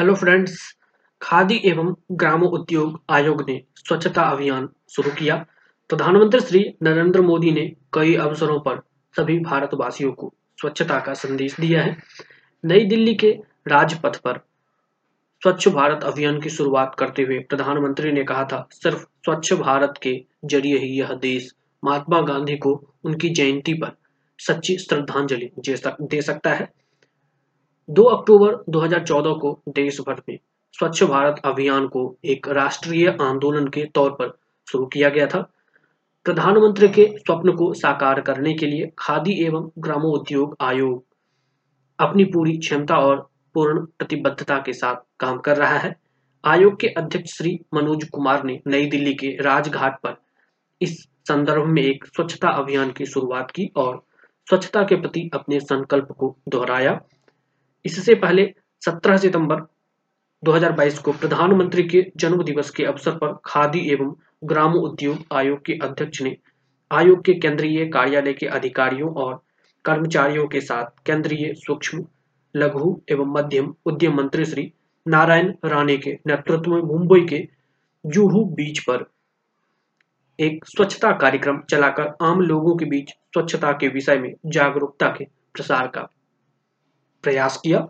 Hello friends khadi एवं ग्रामो उद्योग आयोग ने स्वच्छता अभियान शुरू किया। प्रधानमंत्री श्री नरेंद्र मोदी ने कई अवसरों पर सभी भारतवासियों को स्वच्छता का संदेश दिया है। नई दिल्ली के राजपथ पर स्वच्छ भारत अभियान की शुरुआत करते हुए प्रधानमंत्री ने कहा था, सिर्फ़ स्वच्छ भारत के ज़रिए ही यह देश महात्मा गांधी को उनकी जयंती पर सच्ची श्रद्धांजलि दे सकता है। 2 अक्टूबर 2014 को देश भर में स्वच्छ भारत अभियान को एक राष्ट्रीय आंदोलन के तौर पर शुरू किया गया था। प्रधानमंत्री के स्वप्न को साकार करने के लिए खादी एवं ग्रामोद्योग आयोग अपनी पूरी क्षमता और पूर्ण प्रतिबद्धता के साथ काम कर रहा है। आयोग के अध्यक्ष श्री मनोज कुमार ने नई दिल्ली के राजघाट पर इस संदर्भ में एक स्वच्छता अभियान की शुरुआत की और स्वच्छता के प्रति अपने संकल्प को दोहराया। इससे पहले 17 सितंबर 2022 को प्रधानमंत्री के जन्म दिवस के अवसर पर खादी एवं ग्राम उद्योग आयोग के अध्यक्ष ने आयोग के केंद्रीय कार्यालय के अधिकारियों और कर्मचारियों के साथ केंद्रीय सूक्ष्म, लघु एवं मध्यम उद्यम मंत्री श्री नारायण राणे के नेतृत्व में मुंबई के जूहू बीच पर एक स्वच्छता कार्यक्रम चलाकर आम लोगों के बीच स्वच्छता के विषय में जागरूकता के प्रसार का प्रयास किया।